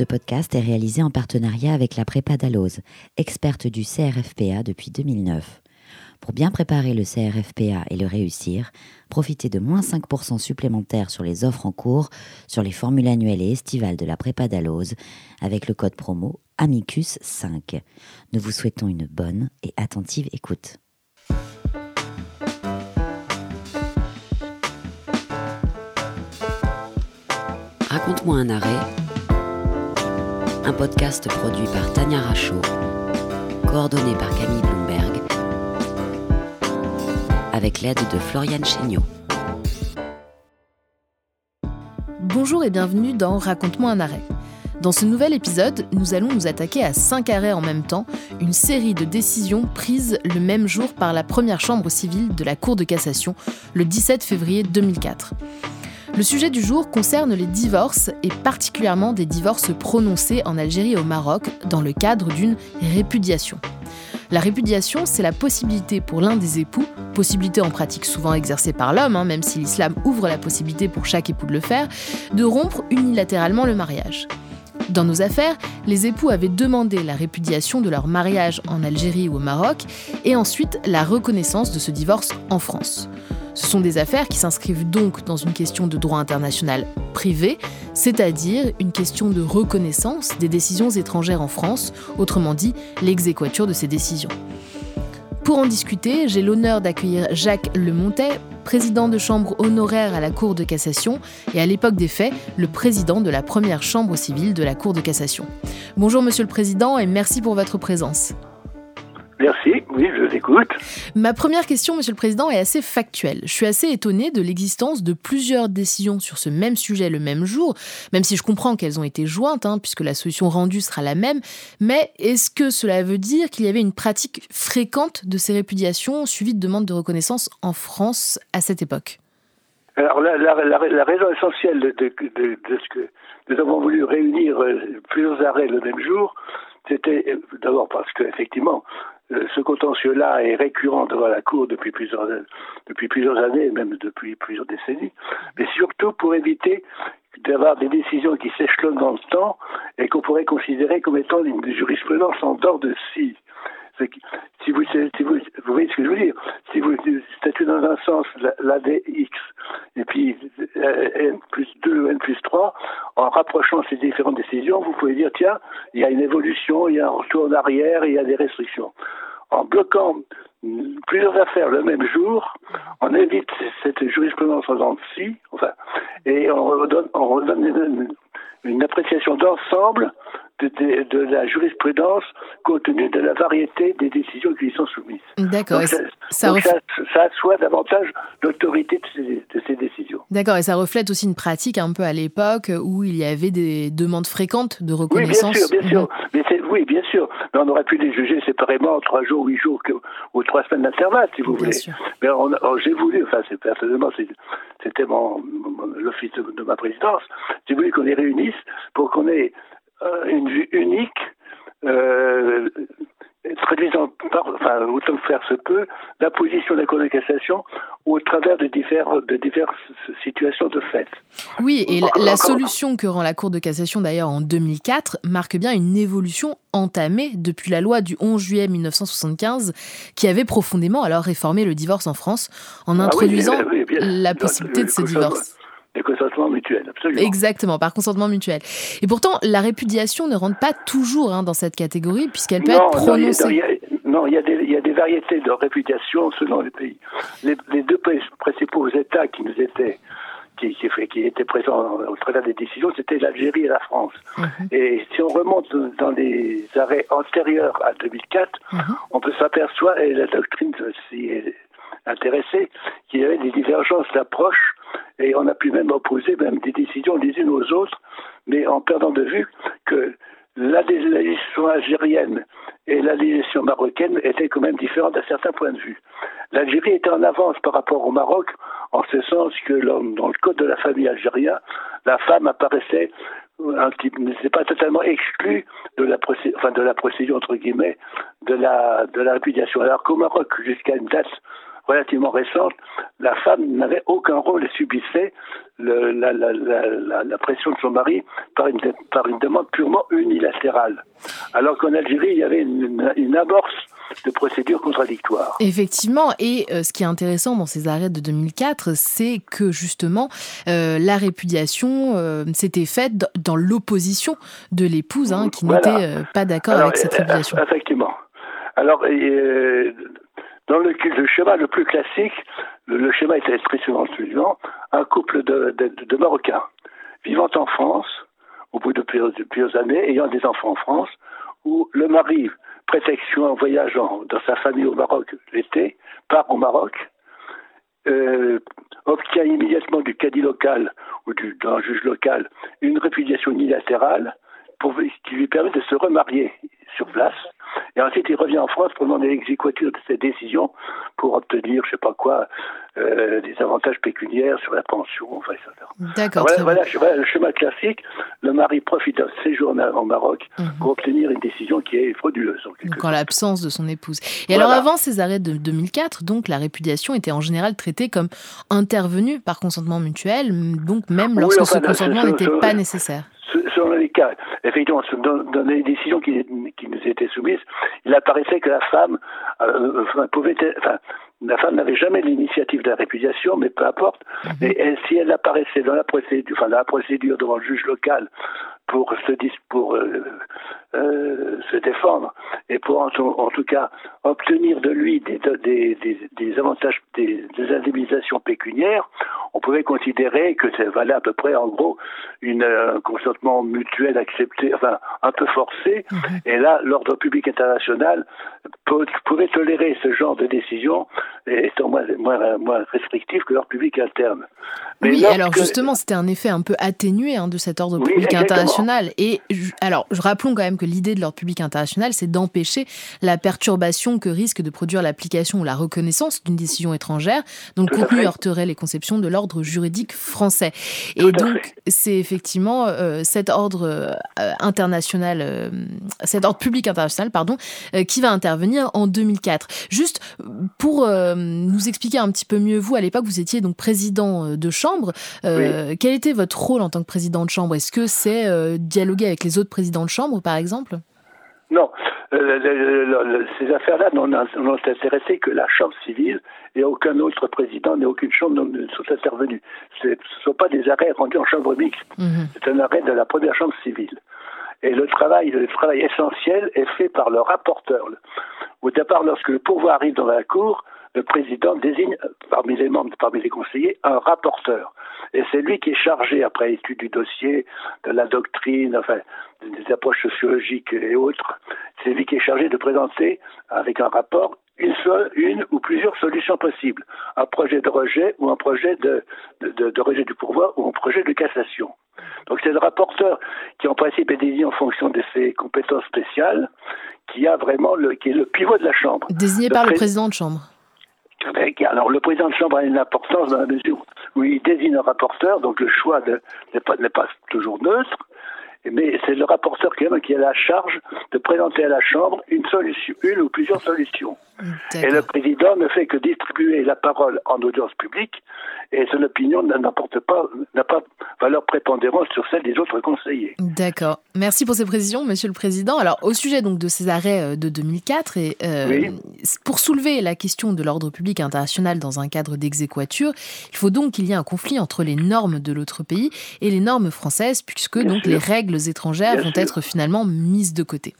Ce podcast est réalisé en partenariat avec la Prépa Dalloz, experte du CRFPA depuis 2009. Pour bien préparer le CRFPA et le réussir, profitez de moins 5% supplémentaires sur les offres en cours sur les formules annuelles et estivales de la Prépa Dalloz avec le code promo Amicus5. Nous vous souhaitons une bonne et attentive écoute. Raconte-moi un arrêt un podcast produit par Tania Rachaud, coordonné par Camille Bloomberg, avec l'aide de Floriane Chéniaud. Bonjour et bienvenue dans Raconte-moi un arrêt. Dans ce nouvel épisode, nous allons nous attaquer à cinq arrêts en même temps, une série de décisions prises le même jour par la première chambre civile de la Cour de cassation le 17 février 2004. Le sujet du jour concerne les divorces et particulièrement des divorces prononcés en Algérie et au Maroc dans le cadre d'une répudiation. La répudiation, c'est la possibilité pour l'un des époux, possibilité en pratique souvent exercée par l'homme, hein, même si l'islam ouvre la possibilité pour chaque époux de le faire, de rompre unilatéralement le mariage. Dans nos affaires, les époux avaient demandé la répudiation de leur mariage en Algérie ou au Maroc et ensuite la reconnaissance de ce divorce en France. Ce sont des affaires qui s'inscrivent donc dans une question de droit international privé, c'est-à-dire une question de reconnaissance des décisions étrangères en France, autrement dit l'exéquature de ces décisions. Pour en discuter, j'ai l'honneur d'accueillir Jacques Lemontet, président de chambre honoraire à la Cour de cassation et à l'époque des faits, le président de la première chambre civile de la Cour de cassation. Bonjour Monsieur le Président et merci pour votre présence. Merci, oui, je l'écoute. Ma première question, Monsieur le Président, est assez factuelle. Je suis assez étonné de l'existence de plusieurs décisions sur ce même sujet le même jour, même si je comprends qu'elles ont été jointes, hein, puisque la solution rendue sera la même. Mais est-ce que cela veut dire qu'il y avait une pratique fréquente de ces répudiations suivies de demandes de reconnaissance en France à cette époque? Alors, la, la, raison essentielle de, de, de, ce que nous avons voulu réunir euh, plusieurs arrêts le même jour, c'était euh, d'abord parce qu'effectivement, ce contentieux-là est récurrent devant la Cour depuis plusieurs, depuis plusieurs années, même depuis plusieurs décennies, mais surtout pour éviter d'avoir des décisions qui s'échelonnent dans le temps et qu'on pourrait considérer comme étant une jurisprudence en dehors de si si vous, voyez ce que je veux dire, si vous statuez dans un sens l'ADX et puis euh, N plus 2 N plus 3, en rapprochant ces différentes décisions, vous pouvez dire, tiens, il y a une évolution, il y a un retour en arrière, il y a des restrictions. En bloquant plusieurs affaires le même jour, on évite cette jurisprudence en enfin, et on redonne, on redonne une, appréciation d'ensemble de, de, la jurisprudence compte tenu de la variété des décisions qui y sont soumises. D'accord. Ça, ça, ça, assoit davantage l'autorité de ces, de ces décisions. D'accord, et ça reflète aussi une pratique un peu à l'époque où il y avait des demandes fréquentes de reconnaissance. Oui, bien sûr, bien sûr. Mhm. Mais oui, bien sûr. Mais on aurait pu les juger séparément en trois jours, huit jours ou trois semaines d'intervalle, si vous voulez. Sûr. Mais j'ai voulu, enfin, c'est personnellement, c'était mon, l'office de, ma présidence, j'ai voulu qu'on les réunisse pour qu'on ait euh, une vue unique, euh, traduisant par, enfin, autant que faire se peut, la position de la Cour de cassation au travers de, de diverses situations de fait. Oui, et la, solution que rend la Cour de cassation d'ailleurs en 2004 marque bien une évolution entamée depuis la loi du 11 juillet 1975 qui avait profondément alors réformé le divorce en France en ah introduisant la possibilité de ce divorce. Des consentements mutuels, absolument. Exactement, par consentement mutuel. Et pourtant, la répudiation ne rentre pas toujours hein, dans cette catégorie, puisqu'elle peut être prononcée. Non, il y, a, il y, a des variétés de répudiation selon les pays. Les, les deux principaux États qui nous étaient qui, qui, qui étaient présents au travers des décisions, c'était l'Algérie et la France. Mhm. Et si on remonte dans les arrêts antérieurs à 2004, mhm. on peut s'apercevoir, et la doctrine s'y est intéressée, qu'il y avait des divergences d'approche et on a pu même opposer même des décisions les unes aux autres, mais en perdant de vue que la législation algérienne et la législation marocaine étaient quand même différentes à certains points de vue. L'Algérie était en avance par rapport au Maroc, en ce sens que dans le code de la famille algérien, la femme apparaissait n'était pas totalement exclue de la procédure, enfin de la procédure entre guillemets de la de la répudiation. Alors qu'au Maroc, jusqu'à une date relativement récente, la femme n'avait aucun rôle et subissait le, la, la, la, la, pression de son mari par une, par une demande purement unilatérale. Alors qu'en Algérie, il y avait une, une amorce de procédures contradictoires. Effectivement, et euh, ce qui est intéressant dans ces arrêts de 2004, c'est que justement euh, la répudiation euh, s'était faite dans l'opposition de l'épouse, hein, qui n'était pas d'accord avec cette répudiation. Effectivement. Alors, dans le, le, schéma le plus classique, le, schéma était très souvent le suivant un couple de, Marocains vivant en France, au bout de plusieurs, années, ayant des enfants en France, où le mari prétextion en voyageant dans sa famille au Maroc l'été, part au Maroc, euh, obtient immédiatement du caddie local ou du, d'un juge local une répudiation unilatérale qui lui permet de se remarier sur place et ensuite, il revient en France pour demander l'exécution de cette décision pour obtenir, je sais pas quoi, euh, des avantages pécuniaires sur la pension, enfin, etc. D'accord. Voilà, voilà, le schéma classique. Le mari profite d'un séjour au Maroc mhm. pour obtenir une décision qui est frauduleuse. En donc en l'absence de son épouse. Et alors, avant ces arrêts de 2004, donc la répudiation était en général traitée comme intervenue par consentement mutuel, donc même lorsque ce consentement n'était pas nécessaire selon les cas, effectivement, dans, les décisions qui, qui, nous étaient soumises, il apparaissait que la femme euh, pouvait, enfin, la femme n'avait jamais l'initiative de la répudiation, mais peu importe. Mhm. Et, si elle apparaissait dans la procédure, enfin, dans la procédure devant le juge local pour se, pour, euh, euh, se défendre et pour en, tout cas obtenir de lui des, des, des, des avantages, des, indemnisations pécuniaires, on pouvait considérer que ça valait à peu près en gros une, un consentement mutuel accepté, enfin un peu forcé. Et là, l'ordre public international pouvait tolérer ce genre de décision étant moins, moins, moins restrictif que l'ordre public interne. Mais oui, alors justement, c'était un effet un peu atténué hein, de cet ordre public international. Et alors, rappelons quand même que l'idée de l'ordre public international, c'est d'empêcher la perturbation que risque de produire l'application ou la reconnaissance d'une décision étrangère dont le contenu heurterait les conceptions de l'ordre juridique français. Et donc, c'est effectivement euh, cet ordre euh, international, euh, cet ordre public international, pardon, qui va intervenir en 2004. Juste pour nous expliquer un petit peu mieux, vous, à l'époque, vous étiez donc président de chambre. Quel était votre rôle en tant que président de chambre? Est-ce que c'est dialoguer avec les autres présidents de chambre, par exemple? Non. Euh, ces affaires-là n'ont intéressé que la Chambre civile et aucun autre président ni aucune Chambre ne sont intervenus. Ce ne sont pas des arrêts rendus en Chambre mixte. Mhm. C'est un arrêt de la première Chambre civile. Et le travail, le travail essentiel est fait par le rapporteur. Au départ, lorsque le pouvoir arrive dans la Cour, le président désigne parmi les membres, parmi les conseillers, un rapporteur. Et c'est lui qui est chargé, après étude du dossier, de la doctrine, enfin, des approches sociologiques et autres, c'est lui qui est chargé de présenter, avec un rapport, une seule, une ou plusieurs solutions possibles. Un projet de rejet ou un projet de, de, de rejet du pouvoir ou un projet de cassation. Donc c'est le rapporteur qui en principe est désigné en fonction de ses compétences spéciales, qui a vraiment le, qui est le pivot de la Chambre. Désigné par le président de Chambre. Alors, le président de chambre a une importance dans la mesure où il désigne un rapporteur, donc le choix n'est pas, pas, toujours neutre, mais c'est le rapporteur qui a la charge de présenter à la Chambre une solution, une ou plusieurs solutions. Et le président ne fait que distribuer la parole en audience publique et son opinion n'apporte pas, n'a pas valeur prépondérante sur celle des autres conseillers. D'accord. Merci pour ces précisions, Monsieur le Président. Alors, au sujet donc de ces arrêts euh, de 2004 et euh, pour soulever la question de l'ordre public international dans un cadre d'exéquature, il faut donc qu'il y ait un conflit entre les normes de l'autre pays et les normes françaises, puisque donc les règles étrangères vont être finalement mises de côté.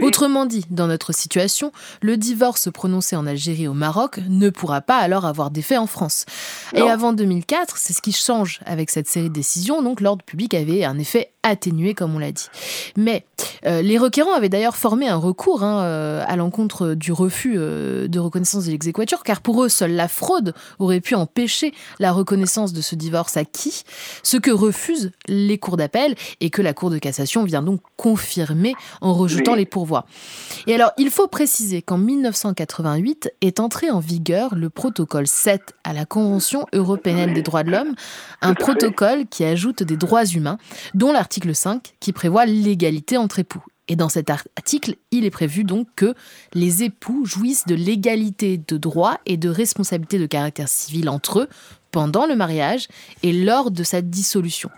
Autrement dit, dans notre situation, le divorce prononcé en Algérie au Maroc ne pourra pas alors avoir d'effet en France. Et avant 2004, c'est ce qui change avec cette série de décisions, donc l'ordre public avait un effet atténué, comme on l'a dit. Mais euh, les requérants avaient d'ailleurs formé un recours hein, euh, à l'encontre du refus euh, de reconnaissance de l'exéquature, car pour eux, seule la fraude aurait pu empêcher la reconnaissance de ce divorce acquis, ce que refusent les cours d'appel et que la Cour de cassation vient donc confirmer en rejetant les pourvois. Et alors, il faut préciser qu'en 1988 est entré en vigueur le protocole 7 à la Convention européenne des droits de l'homme, un protocole qui ajoute des droits humains, dont l'article 5 qui prévoit l'égalité entre époux. Et dans cet article, il est prévu donc que les époux jouissent de l'égalité de droits et de responsabilités de caractère civil entre eux pendant le mariage et lors de sa dissolution.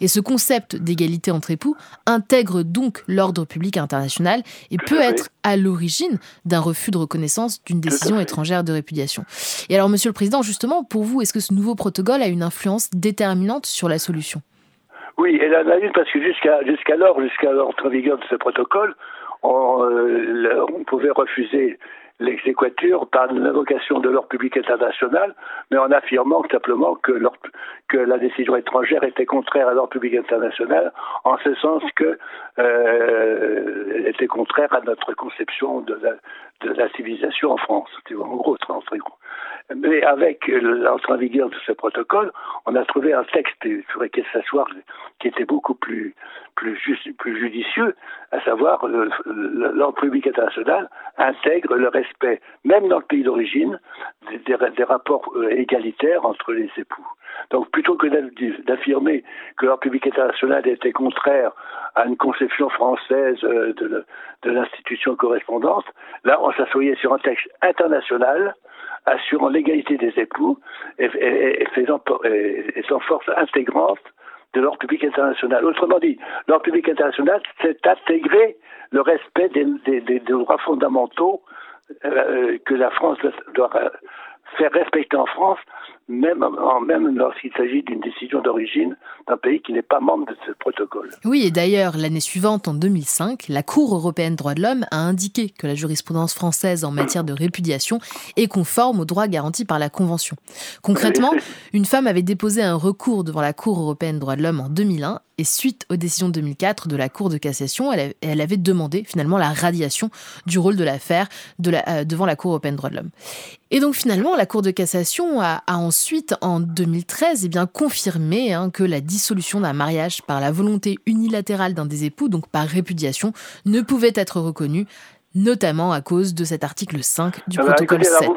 Et ce concept d'égalité entre époux intègre donc l'ordre public international et peut être à l'origine d'un refus de reconnaissance d'une décision étrangère de répudiation. Et alors, Monsieur le Président, justement, pour vous, est-ce que ce nouveau protocole a une influence déterminante sur la solution? Oui, en a une parce que jusqu'à jusqu'alors, jusqu'à l'entrée en vigueur de ce protocole, on, euh, on pouvait refuser l'exéquature par l'invocation de l'ordre public international, mais en affirmant simplement que, que la décision étrangère était contraire à l'ordre public international, en ce sens que euh, était contraire à notre conception de la, de la civilisation en France. En gros, très gros. Mais avec l'entrée en vigueur de ce protocole, on a trouvé un texte sur lequel s'asseoir qui était beaucoup plus, plus, juste, plus judicieux, à savoir l'ordre public international intègre le respect, même dans le pays d'origine, des, rapports euh, égalitaires entre les époux. Donc plutôt que d'affirmer que l'ordre public international était contraire à une conception française euh, de, de l'institution correspondante, là on s'assoyait sur un texte international assurant l'égalité des époux et, faisant, et, force intégrante de l'ordre public international. Autrement dit, l'ordre public international, c'est intégrer le respect des, droits fondamentaux euh, que la France doit faire respecter en France même, même lorsqu'il s'agit d'une décision d'origine d'un pays qui n'est pas membre de ce protocole. Oui, et d'ailleurs, l'année suivante, en 2005, la Cour européenne des droits de l'homme a indiqué que la jurisprudence française en matière de répudiation est conforme aux droits garantis par la Convention. Concrètement, une femme avait déposé un recours devant la Cour européenne des droits de l'homme en 2001 et suite aux décisions de 2004 de la Cour de cassation, elle, avait demandé finalement la radiation du rôle de l'affaire de euh, devant la Cour européenne des droits de l'homme. Et donc finalement, la Cour de cassation a, ensuite, en 2013, eh bien, confirmé hein, que la dissolution d'un mariage par la volonté unilatérale d'un des époux, donc par répudiation, ne pouvait être reconnue, notamment à cause de cet article 5 du protocole 7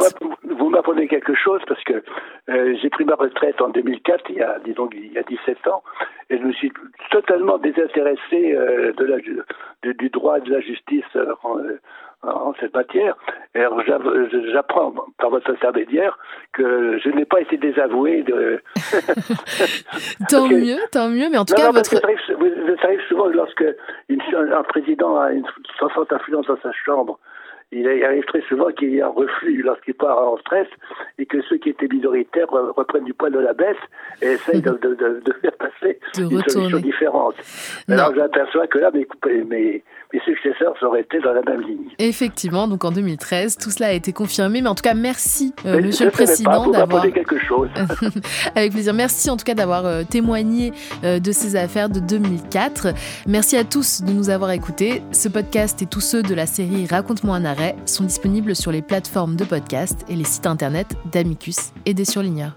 vous m'apprenez quelque chose parce que euh, j'ai pris ma retraite en 2004, il y a, disons, il y a 17 ans, et je me suis totalement désintéressé euh, de la, du droit et de la justice euh, en cette matière. J'apprends par votre intermédiaire que je n'ai pas été désavoué de. tant mieux, tant mieux, mais en tout cas, votre. Ça arrive, souvent lorsque un président a une forte influence dans sa chambre il arrive très souvent qu'il y ait un reflux lorsqu'il part en stress et que ceux qui étaient minoritaires reprennent du poil de la baisse et essayent de, faire passer une solution différente. Alors j'aperçois que là, mes, mes, mes successeurs auraient été dans la même ligne. Effectivement, donc en 2013, tout cela a été confirmé. Mais en tout cas, merci, euh, Monsieur le Président, d'avoir. quelque chose. Avec plaisir. Merci en tout cas d'avoir euh, témoigné euh, de ces affaires de 2004. Merci à tous de nous avoir écoutés. Ce podcast et tous ceux de la série Raconte-moi un sont disponibles sur les plateformes de podcast et les sites internet d'Amicus et des surligneurs.